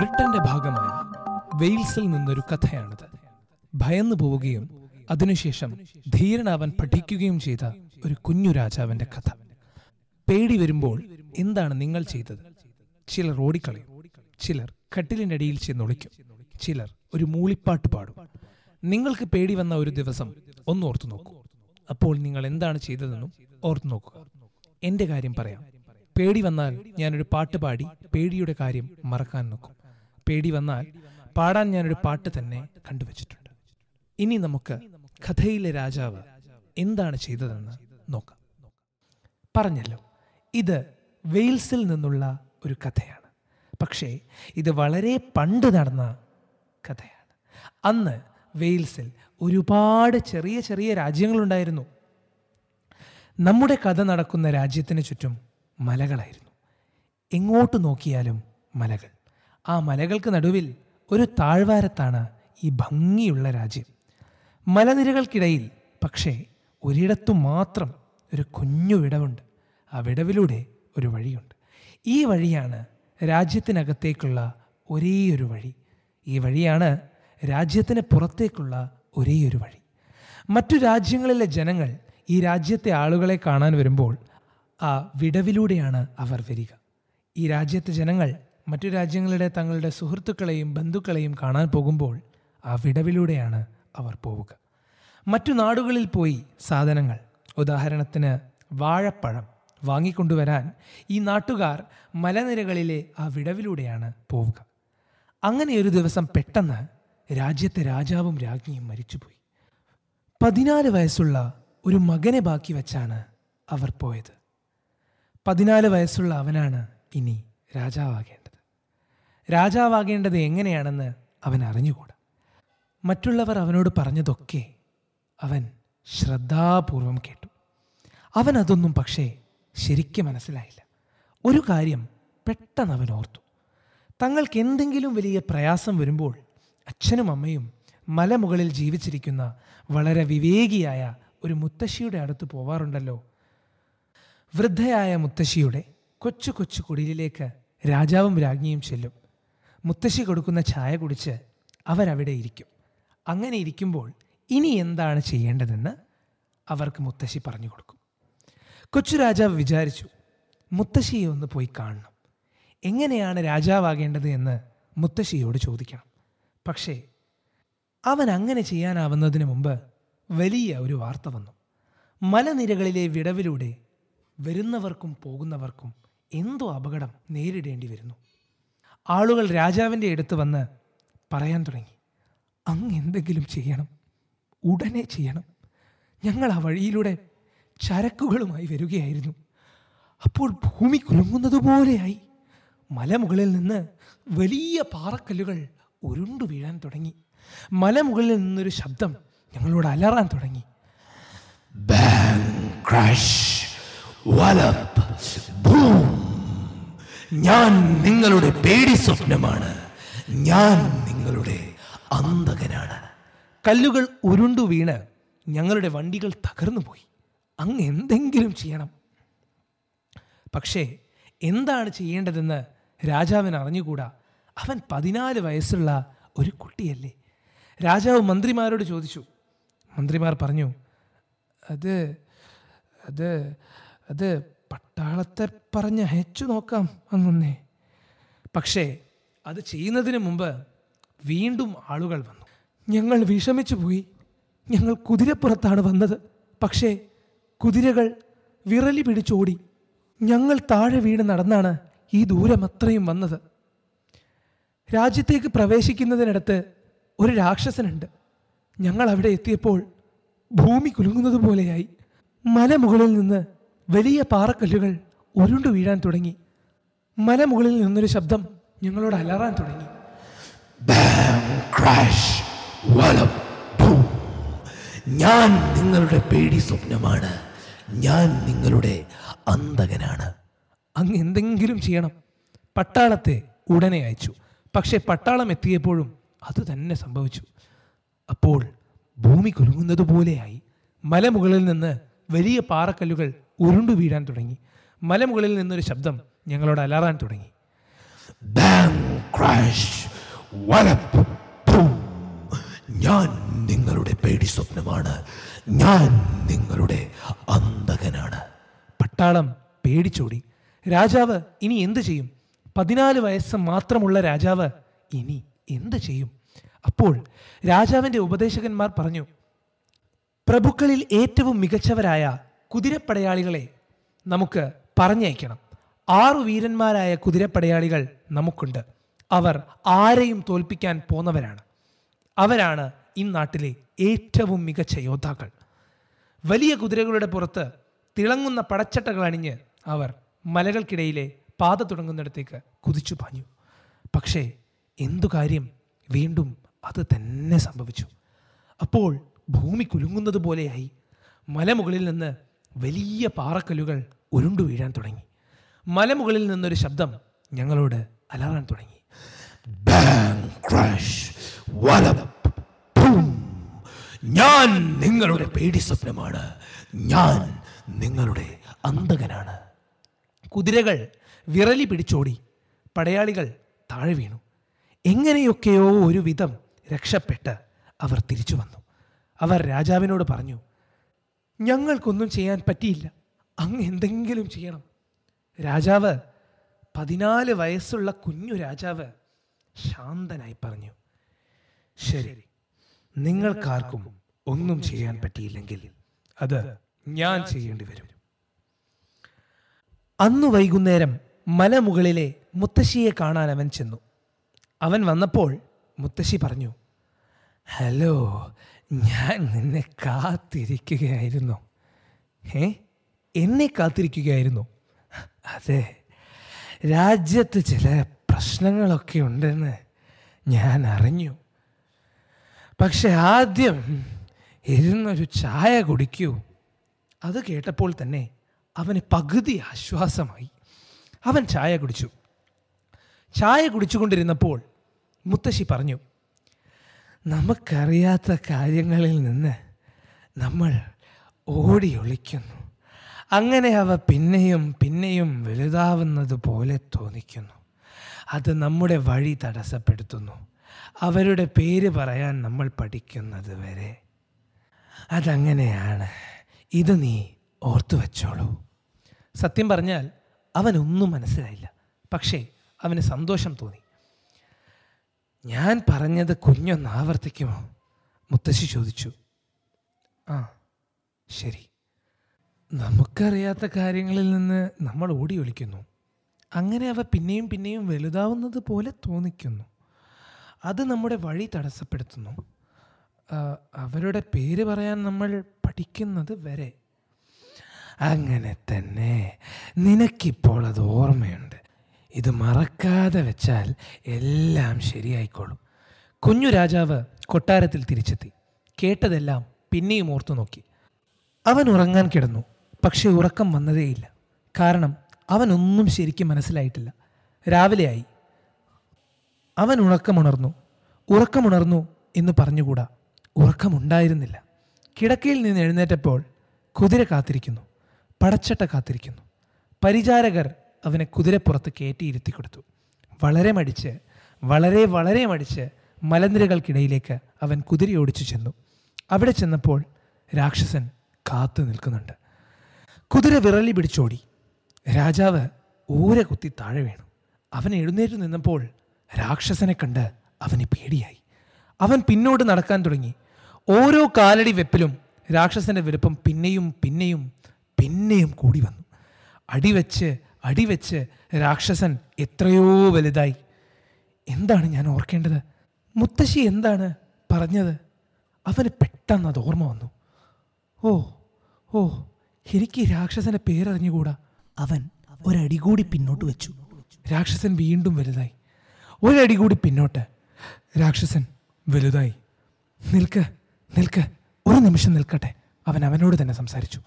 ബ്രിട്ടന്റെ ഭാഗമായ വെയിൽസിൽ നിന്നൊരു കഥയാണിത്. ഭയന്നു പോവുകയും അതിനുശേഷം ധീരനാവാൻ പഠിക്കുകയും ചെയ്ത ഒരു കുഞ്ഞു രാജാവിന്റെ കഥ. പേടി വരുമ്പോൾ എന്താണ് നിങ്ങൾ ചെയ്തത്? ചിലർ ഓടിക്കളയും. ചിലർ കട്ടിലിന്റെ അടിയിൽ ചെന്നൊളിക്കും ചിലർ ഒരു മൂളിപ്പാട്ട് പാടും. നിങ്ങൾക്ക് പേടി വന്ന ഒരു ദിവസം ഒന്ന് ഓർത്തു നോക്കൂ. അപ്പോൾ നിങ്ങൾ എന്താണ് ചെയ്തതെന്നും ഓർത്തു നോക്കുക. എന്റെ കാര്യം പറയാം. പേടി വന്നാൽ ഞാനൊരു പാട്ട് പാടി പേടിയുടെ കാര്യം മറക്കാൻ നോക്കും. പേടി വന്നാൽ പാടാൻ ഞാനൊരു പാട്ട് തന്നെ കണ്ടുവച്ചിട്ടുണ്ട്. ഇനി നമുക്ക് കഥയിലെ രാജാവ് എന്താണ് ചെയ്തതെന്ന് നോക്കാം. പറഞ്ഞല്ലോ ഇത് വെയിൽസിൽ നിന്നുള്ള ഒരു കഥയാണ്. പക്ഷേ ഇത് വളരെ പണ്ട് നടന്ന കഥയാണ്. അന്ന് വെയിൽസിൽ ഒരുപാട് ചെറിയ ചെറിയ രാജ്യങ്ങളുണ്ടായിരുന്നു. നമ്മുടെ കഥ നടക്കുന്ന രാജ്യത്തിന് ചുറ്റും മലകളായിരുന്നു. എങ്ങോട്ട് നോക്കിയാലും മലകൾ. ആ മലകൾക്ക് നടുവിൽ ഒരു താഴ്വാരത്താണ് ഈ ഭംഗിയുള്ള രാജ്യം. മലനിരകൾക്കിടയിൽ പക്ഷേ ഒരിടത്തു മാത്രം ഒരു കുഞ്ഞു വിടവുണ്ട്. ആ വിടവിലൂടെ ഒരു വഴിയുണ്ട്. ഈ വഴിയാണ് രാജ്യത്തിനകത്തേക്കുള്ള ഒരേ ഒരു വഴി. ഈ വഴിയാണ് രാജ്യത്തിന് പുറത്തേക്കുള്ള ഒരേ ഒരു വഴി. മറ്റു രാജ്യങ്ങളിലെ ജനങ്ങൾ ഈ രാജ്യത്തെ ആളുകളെ കാണാൻ വരുമ്പോൾ ആ വിടവിലൂടെയാണ് അവർ വരിക. ഈ രാജ്യത്തെ ജനങ്ങൾ മറ്റു രാജ്യങ്ങളുടെ തങ്ങളുടെ സുഹൃത്തുക്കളെയും ബന്ധുക്കളെയും കാണാൻ പോകുമ്പോൾ ആ വിടവിലൂടെയാണ് അവർ പോവുക. മറ്റു നാടുകളിൽ പോയി സാധനങ്ങൾ ഉദാഹരണത്തിന് വാഴപ്പഴം വാങ്ങിക്കൊണ്ടുവരാൻ ഈ നാട്ടുകാർ മലനിരകളിലെ ആ വിടവിലൂടെയാണ് പോവുക. അങ്ങനെ ഒരു ദിവസം പെട്ടെന്ന് രാജ്യത്തെ രാജാവും രാജ്ഞിയും മരിച്ചുപോയി. പതിനാല് വയസ്സുള്ള ഒരു മകനെ ബാക്കി വെച്ചാണ് അവർ പോയത്. പതിനാല് വയസ്സുള്ള അവനാണ് ഇനി രാജാവാകേണ്ടത്. രാജാവാകേണ്ടത് എങ്ങനെയാണെന്ന് അവൻ അറിഞ്ഞുകൂടാ. മറ്റുള്ളവർ അവനോട് പറഞ്ഞതൊക്കെ അവൻ ശ്രദ്ധാപൂർവം കേട്ടു. അവൻ അതൊന്നും പക്ഷേ ശരിക്കും മനസ്സിലായില്ല. ഒരു കാര്യം പെട്ടെന്ന് അവൻ ഓർത്തു. തങ്ങൾക്ക് എന്തെങ്കിലും വലിയ പ്രയാസം വരുമ്പോൾ അച്ഛനും അമ്മയും മലമുകളിൽ ജീവിച്ചിരിക്കുന്ന വളരെ വിവേകിയായ ഒരു മുത്തശ്ശിയുടെ അടുത്ത് പോവാറുണ്ടല്ലോ. വൃദ്ധയായ മുത്തശ്ശിയുടെ കൊച്ചു കൊച്ചു കുടിലിലേക്ക് രാജാവും രാജ്ഞിയും ചെല്ലും. മുത്തശ്ശി കൊടുക്കുന്ന ചായ കുടിച്ച് അവരവിടെ ഇരിക്കും. അങ്ങനെ ഇരിക്കുമ്പോൾ ഇനി എന്താണ് ചെയ്യേണ്ടതെന്ന് അവർക്ക് മുത്തശ്ശി പറഞ്ഞു കൊടുക്കും. കൊച്ചു രാജാവ് വിചാരിച്ചു മുത്തശ്ശിയെ ഒന്ന് പോയി കാണണം. എങ്ങനെയാണ് രാജാവാകേണ്ടത് എന്ന് മുത്തശ്ശിയോട് ചോദിക്കണം. പക്ഷേ അവൻ അങ്ങനെ ചെയ്യാനാവുന്നതിന് മുമ്പ് വലിയ ഒരു വാർത്ത വന്നു. മലനിരകളിലെ വിടവിലൂടെ വരുന്നവർക്കും പോകുന്നവർക്കും എന്തോ അപകടം നേരിടേണ്ടി വരുന്നു. ആളുകൾ രാജാവിന്റെ അടുത്ത് വന്ന് പറയാൻ തുടങ്ങി. അങ്ങ് എന്തെങ്കിലും ചെയ്യണം. ഉടനെ ചെയ്യണം. ഞങ്ങൾ ആ വഴിയിലൂടെ ചരക്കുകളുമായി വരികയായിരുന്നു. അപ്പോൾ ഭൂമി കുലുങ്ങുന്നത് പോലെയായി മലമുകളിൽ നിന്ന് വലിയ പാറക്കല്ലുകൾ ഉരുണ്ടു വീഴാൻ തുടങ്ങി. മലമുകളിൽ നിന്നൊരു ശബ്ദം ഞങ്ങളോട് അലറാൻ തുടങ്ങി. ക്രാഷ് വലപ്പ് ഞാൻ നിങ്ങളുടെ പേടി സ്വപ്നമാണ്. ഞാൻ നിങ്ങളുടെ അന്തകനാണ് കല്ലുകൾ ഉരുണ്ടു വീണ് ഞങ്ങളുടെ വണ്ടികൾ തകർന്നു പോയി. അങ്ങ് എന്തെങ്കിലും ചെയ്യണം. പക്ഷേ എന്താണ് ചെയ്യേണ്ടതെന്ന് രാജാവിന് അറിഞ്ഞുകൂടാ. അവൻ പതിനാല് വയസ്സുള്ള ഒരു കുട്ടിയല്ലേ. രാജാവ് മന്ത്രിമാരോട് ചോദിച്ചു. മന്ത്രിമാർ പറഞ്ഞു അത് അത് അത് പട്ടാളത്തെ പറഞ്ഞ് അയച്ചു നോക്കാം അങ്ങുന്നേ പക്ഷേ അത് ചെയ്യുന്നതിന് മുമ്പ് വീണ്ടും ആളുകൾ വന്നു. ഞങ്ങൾ വിഷമിച്ചു പോയി. ഞങ്ങൾ കുതിരപ്പുറത്താണ് വന്നത്. പക്ഷേ കുതിരകൾ വിറലി പിടിച്ചോടി. ഞങ്ങൾ താഴെ വീണ് നടന്നാണ് ഈ ദൂരം അത്രയും വന്നത്. രാജ്യത്തേക്ക് പ്രവേശിക്കുന്നതിനടുത്ത് ഒരു രാക്ഷസനുണ്ട്. ഞങ്ങൾ അവിടെ എത്തിയപ്പോൾ ഭൂമി കുലുങ്ങുന്നത് പോലെയായി. മലമുകളിൽ നിന്ന് വലിയ പാറക്കല്ലുകൾ ഉരുണ്ടു വീഴാൻ തുടങ്ങി. മലമുകളിൽ നിന്നൊരു ശബ്ദം ഞങ്ങളോട് അലറാൻ തുടങ്ങി. ക്രാഷ് ഞാൻ നിങ്ങളുടെ പേടി സ്വപ്നമാണ്. ഞാൻ നിങ്ങളുടെ അന്തകനാണ്. അങ്ങ് എന്തെങ്കിലും ചെയ്യണം. പട്ടാളത്തെ ഉടനെ അയച്ചു. പക്ഷേ പട്ടാളം എത്തിയപ്പോഴും അത് തന്നെ സംഭവിച്ചു. അപ്പോൾ ഭൂമി കുലുങ്ങുന്നത് പോലെയായി മലമുകളിൽ നിന്ന് വലിയ പാറക്കല്ലുകൾ ഉരുണ്ടു വീഴാൻ തുടങ്ങി. മലമുകളിൽ നിന്നൊരു ശബ്ദം ഞങ്ങളോട് അലറാൻ തുടങ്ങി. ഞാൻ നിങ്ങളുടെ പേടി സ്വപ്നമാണ്. ഞാൻ നിങ്ങളുടെ അന്തകനാണ് പട്ടാളം പേടിച്ചോടി. രാജാവ് ഇനി എന്ത് ചെയ്യും? പതിനാല് വയസ്സ് മാത്രമുള്ള രാജാവ് ഇനി എന്ത് ചെയ്യും? അപ്പോൾ രാജാവിന്റെ ഉപദേശകന്മാർ പറഞ്ഞു പ്രഭുക്കളിൽ ഏറ്റവും മികച്ചവരായ കുതിരപ്പടയാളികളെ നമുക്ക് പറഞ്ഞയക്കണം. ആറു വീരന്മാരായ കുതിരപ്പടയാളികൾ നമുക്കുണ്ട്. അവർ ആരെയും തോൽപ്പിക്കാൻ പോന്നവരാണ്. അവരാണ് ഈ നാട്ടിലെ ഏറ്റവും മികച്ച യോദ്ധാക്കൾ. വലിയ കുതിരകളുടെ പുറത്ത് തിളങ്ങുന്ന പടച്ചട്ടകൾ അണിഞ്ഞ് അവർ മലകൾക്കിടയിലെ പാത തുടങ്ങുന്നിടത്തേക്ക് കുതിച്ചു പാഞ്ഞു. പക്ഷേ എന്തു കാര്യം വീണ്ടും അത് തന്നെ സംഭവിച്ചു. അപ്പോൾ ഭൂമി കുലുങ്ങുന്നത് പോലെയായി. മലമുകളിൽ നിന്ന് വലിയ പാറക്കല്ലുകൾ ഉരുണ്ടു വീഴാൻ തുടങ്ങി. മലമുകളിൽ നിന്നൊരു ശബ്ദം ഞങ്ങളോട് അലറാൻ തുടങ്ങി. ഞാൻ നിങ്ങളുടെ പേടി സ്വപ്നമാണ്. ഞാൻ നിങ്ങളുടെ അന്തകനാണ് കുതിരകൾ വിറലി പിടിച്ചോടി പടയാളികൾ താഴെ വീണു. എങ്ങനെയൊക്കെയോ ഒരുവിധം രക്ഷപ്പെട്ട് അവർ തിരിച്ചു വന്നു. അവർ രാജാവിനോട് പറഞ്ഞു ഞങ്ങൾക്കൊന്നും ചെയ്യാൻ പറ്റിയില്ല. അങ്ങ് എന്തെങ്കിലും ചെയ്യണം. രാജാവ് പതിനാല് വയസ്സുള്ള കുഞ്ഞു രാജാവ് ശാന്തനായി പറഞ്ഞു ശരി നിങ്ങൾക്കാർക്കും ഒന്നും ചെയ്യാൻ പറ്റിയില്ലെങ്കിൽ അത് ഞാൻ ചെയ്യേണ്ടി വരും. അന്നു വൈകുന്നേരം മലമുകളിലെ മുത്തശ്ശിയെ കാണാൻ അവൻ ചെന്നു. അവൻ വന്നപ്പോൾ മുത്തശ്ശി പറഞ്ഞു ഹലോ ഞാൻ നിന്നെ കാത്തിരിക്കുകയായിരുന്നു. ഏ എന്നെ കാത്തിരിക്കുകയായിരുന്നു? അതെ. രാജ്യത്ത് ചില പ്രശ്നങ്ങളൊക്കെ ഉണ്ടെന്ന് ഞാൻ അറിഞ്ഞു. പക്ഷെ ആദ്യം ഇരുന്നൊരു ചായ കുടിക്കൂ. അത് കേട്ടപ്പോൾ തന്നെ അവന് പകുതി ആശ്വാസമായി. അവൻ ചായ കുടിച്ചു. ചായ കുടിച്ചുകൊണ്ടിരുന്നപ്പോൾ മുത്തശ്ശി പറഞ്ഞു നമുക്കറിയാത്ത കാര്യങ്ങളിൽ നിന്ന് നമ്മൾ ഓടി ഒളിക്കുന്നു. അങ്ങനെ അവ പിന്നെയും പിന്നെയും വലുതാവുന്നത് പോലെ തോന്നിക്കുന്നു. അത് നമ്മുടെ വഴി തടസ്സപ്പെടുത്തുന്നു. അവരുടെ പേര് പറയാൻ നമ്മൾ പഠിക്കുന്നത് വരെ. അതങ്ങനെയാണ്. ഇത് നീ ഓർത്തു വെച്ചോളൂ. സത്യം പറഞ്ഞാൽ അവനൊന്നും മനസ്സിലായില്ല. പക്ഷേ അവന് സന്തോഷം തോന്നി. ഞാൻ പറഞ്ഞത് കുഞ്ഞൊന്ന് ആവർത്തിക്കുമോ? മുത്തശ്ശി ചോദിച്ചു. ആ ശരി. നമുക്കറിയാത്ത കാര്യങ്ങളിൽ നിന്ന് നമ്മൾ ഓടി ഒളിക്കുന്നു. അങ്ങനെ അവ പിന്നെയും പിന്നെയും വലുതാവുന്നത് പോലെ തോന്നിക്കുന്നു. അത് നമ്മുടെ വഴി തടസ്സപ്പെടുത്തുന്നു. അവരുടെ പേര് പറയാൻ നമ്മൾ പഠിക്കുന്നത് വരെ. അങ്ങനെ തന്നെ നിനക്കിപ്പോൾ അത് ഓർമ്മയുണ്ട്. ഇത് മറക്കാതെ വെച്ചാൽ എല്ലാം ശരിയായിക്കോളും. കുഞ്ഞു രാജാവ് കൊട്ടാരത്തിൽ തിരിച്ചെത്തി. കേട്ടതെല്ലാം പിന്നെയും ഓർത്തു നോക്കി. അവൻ ഉറങ്ങാൻ കിടന്നു. പക്ഷേ ഉറക്കം വന്നതേയില്ല. കാരണം അവനൊന്നും ശരിക്കും മനസ്സിലായിട്ടില്ല. രാവിലെയായി. അവൻ ഉറക്കമുണർന്നു. ഉറക്കമുണർന്നു എന്ന് പറഞ്ഞുകൂടാ? ഉറക്കമുണ്ടായിരുന്നില്ല. കിടക്കയിൽ നിന്ന് എഴുന്നേറ്റപ്പോൾ കുതിര കാത്തിരിക്കുന്നു. പടച്ചട്ട കാത്തിരിക്കുന്നു. പരിചാരകർ അവനെ കുതിരപ്പുറത്ത് കയറ്റിയിരുത്തി കൊടുത്തു. വളരെ മടിച്ച് വളരെ വളരെ മടിച്ച് മലനിരകൾക്കിടയിലേക്ക് അവൻ കുതിരയോടിച്ചു ചെന്നു. അവിടെ ചെന്നപ്പോൾ രാക്ഷസൻ കാത്തു നിൽക്കുന്നുണ്ട്. കുതിര വിറലി പിടിച്ചോടി. രാജാവ് ഊര കുത്തി താഴെ വീണു. അവൻ എഴുന്നേറ്റ് നിന്നപ്പോൾ രാക്ഷസനെ കണ്ട് അവന് പേടിയായി. അവൻ പിന്നോട്ട് നടക്കാൻ തുടങ്ങി. ഓരോ കാലടി വെപ്പിലും രാക്ഷസന്റെ വലുപ്പം പിന്നെയും പിന്നെയും പിന്നെയും കൂടി വന്നു. അടിവെച്ച് അടിവെച്ച് രാക്ഷസൻ എത്രയോ വലുതായി. എന്താണ് ഞാൻ ഓർക്കേണ്ടത്? മുത്തശ്ശി എന്താണ് പറഞ്ഞത്? അവന് പെട്ടെന്ന് അത് ഓർമ്മ വന്നു. ഓ ഓ എനിക്ക് രാക്ഷസന്റെ പേരറിഞ്ഞുകൂടാ. അവൻ ഒരടി കൂടി പിന്നോട്ട് വെച്ചു. രാക്ഷസൻ വീണ്ടും വലുതായി. ഒരടി കൂടി പിന്നോട്ട്. രാക്ഷസൻ വലുതായി. നിൽക്ക് നിൽക്ക്. ഒരു നിമിഷം നിൽക്കട്ടെ. അവൻ അവനോട് തന്നെ സംസാരിച്ചു.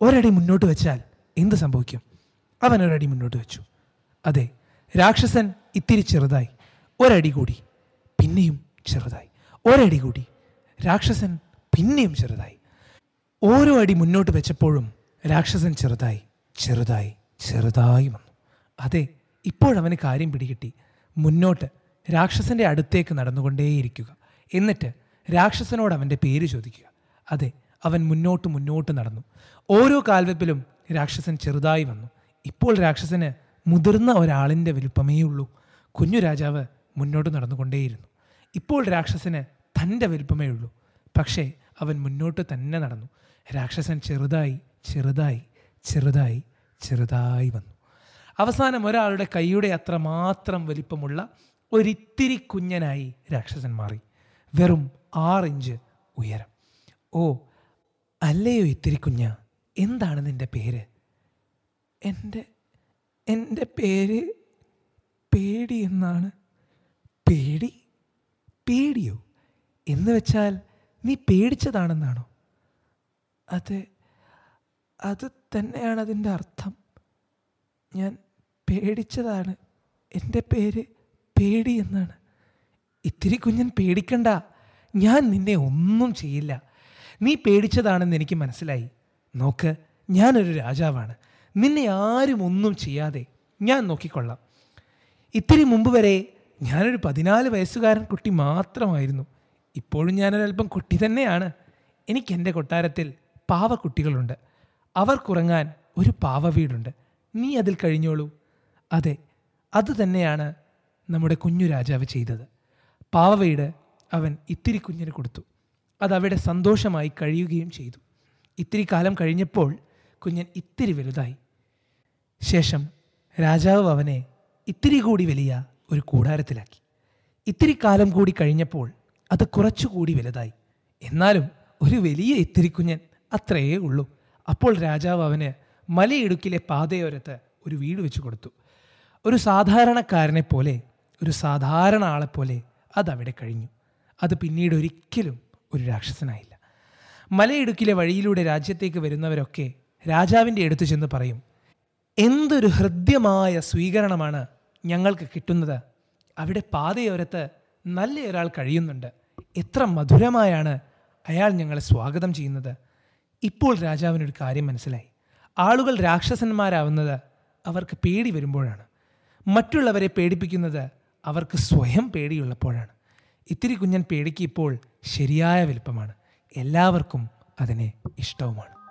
ഒരടി മുന്നോട്ട് വെച്ചാൽ എന്ത് സംഭവിക്കും? അവൻ ഒരടി മുന്നോട്ട് വെച്ചു. അതെ രാക്ഷസൻ ഇത്തിരി ചെറുതായി. ഒരടി കൂടി പിന്നെയും ചെറുതായി. ഒരടി കൂടി രാക്ഷസൻ പിന്നെയും ചെറുതായി. ഓരോ അടി മുന്നോട്ട് വെച്ചപ്പോഴും രാക്ഷസൻ ചെറുതായി ചെറുതായി ചെറുതായി വന്നു. അതെ ഇപ്പോഴവന് കാര്യം പിടികിട്ടി. മുന്നോട്ട് രാക്ഷസന്റെ അടുത്തേക്ക് നടന്നുകൊണ്ടേയിരിക്കുക. എന്നിട്ട് രാക്ഷസനോട് അവന്റെ പേര് ചോദിക്കുക. അതെ അവൻ മുന്നോട്ട് മുന്നോട്ട് നടന്നു. ഓരോ കാൽവെപ്പിലും രാക്ഷസൻ ചെറുതായി വന്നു. ഇപ്പോൾ രാക്ഷസന് മുതിർന്ന ഒരാളിന്റെ വലുപ്പമേ ഉള്ളൂ. കുഞ്ഞു രാജാവ് മുന്നോട്ട് നടന്നുകൊണ്ടേയിരുന്നു. ഇപ്പോൾ രാക്ഷസന് തന്റെ വലുപ്പമേ ഉള്ളൂ. പക്ഷേ അവൻ മുന്നോട്ട് തന്നെ നടന്നു. രാക്ഷസൻ ചെറുതായി ചെറുതായി ചെറുതായി ചെറുതായി വന്നു. അവസാനം ഒരാളുടെ കൈയുടെ അത്ര മാത്രം വലിപ്പമുള്ള ഒരിത്തിരി കുഞ്ഞനായി രാക്ഷസൻ മാറി. വെറും ആറിഞ്ച് ഉയരം. ഓ അല്ലയോ ഇത്തിരി കുഞ്ഞ? എന്താണ് നിന്റെ പേര്? എന്റെ എന്റെ പേര് പേടി എന്നാണ്. പേടി? പേടിയോ? എന്ന് വെച്ചാൽ നീ പേടിച്ചതാണെന്നാണോ? അത് അത് തന്നെയാണ് അതിന്റെ അർത്ഥം. ഞാൻ പേടിച്ചതാണ്. എന്റെ പേര് പേടി എന്നാണ്. ഇത്തിരി കുഞ്ഞൻ പേടിക്കണ്ട. ഞാൻ നിന്നെ ഒന്നും ചെയ്യില്ല. നീ പേടിച്ചതാണെന്ന് എനിക്ക് മനസ്സിലായി. നോക്ക് ഞാനൊരു രാജാവാണ്. നിന്നെ ആരും ഒന്നും ചെയ്യാതെ ഞാൻ നോക്കിക്കൊള്ളാം. ഇത്തിരി മുമ്പ് വരെ ഞാനൊരു പതിനാല് വയസ്സുകാരൻ കുട്ടി മാത്രമായിരുന്നു. ഇപ്പോഴും ഞാനൊരല്പം കുട്ടി തന്നെയാണ്. എനിക്ക് എന്റെ കൊട്ടാരത്തിൽ പാവക്കുട്ടികളുണ്ട്. അവർക്കുറങ്ങാൻ ഒരു പാവ വീടുണ്ട് നീ അതിൽ കഴിഞ്ഞോളൂ. അതെ അത് തന്നെയാണ് നമ്മുടെ കുഞ്ഞു രാജാവ് ചെയ്തത്. പാവവീട് അവൻ ഇത്തിരി കുഞ്ഞിന് കൊടുത്തു. അതവിടെ സന്തോഷമായി കഴിയുകയും ചെയ്തു. ഇത്തിരി കാലം കഴിഞ്ഞപ്പോൾ കുഞ്ഞൻ ഇത്തിരി വലുതായി. ശേഷം രാജാവ് അവനെ ഇത്തിരി കൂടി വലിയ ഒരു കൂടാരത്തിലാക്കി. ഇത്തിരി കാലം കൂടി കഴിഞ്ഞപ്പോൾ അത് കുറച്ചുകൂടി വലുതായി. എന്നാലും ഒരു വലിയ ഇത്തിരി കുഞ്ഞൻ അത്രയേ ഉള്ളൂ. അപ്പോൾ രാജാവ് അവന് മലയിടുക്കിലെ പാതയോരത്ത് ഒരു വീട് വെച്ച് കൊടുത്തു. ഒരു സാധാരണക്കാരനെ പോലെ ഒരു സാധാരണ ആളെപ്പോലെ അതവിടെ കഴിഞ്ഞു. അത് പിന്നീട് ഒരിക്കലും ഒരു രാക്ഷസനായില്ല. മലയിടുക്കിലെ വഴിയിലൂടെ രാജ്യത്തേക്ക് വരുന്നവരൊക്കെ രാജാവിന്റെ അടുത്ത് ചെന്ന് പറയും എന്തൊരു ഹൃദ്യമായ സ്വീകരണമാണ് ഞങ്ങൾക്ക് കിട്ടുന്നത്. അവിടെ പാതയോരത്ത് നല്ല ഒരാൾ കഴിയുന്നുണ്ട്. എത്ര മധുരമായാണ് അയാൾ ഞങ്ങളെ സ്വാഗതം ചെയ്യുന്നത്. ഇപ്പോൾ രാജാവിനൊരു കാര്യം മനസ്സിലായി. ആളുകൾ രാക്ഷസന്മാരാവുന്നത് അവർക്ക് പേടി വരുമ്പോഴാണ്. മറ്റുള്ളവരെ പേടിപ്പിക്കുന്നത് അവർക്ക് സ്വയം പേടിയുള്ളപ്പോഴാണ്. ഇത്തിരി കുഞ്ഞൻ പേടിക്ക് ഇപ്പോൾ ശരിയായ വലുപ്പമാണ്. എല്ലാവർക്കും അതിനെ ഇഷ്ടവുമാണ്.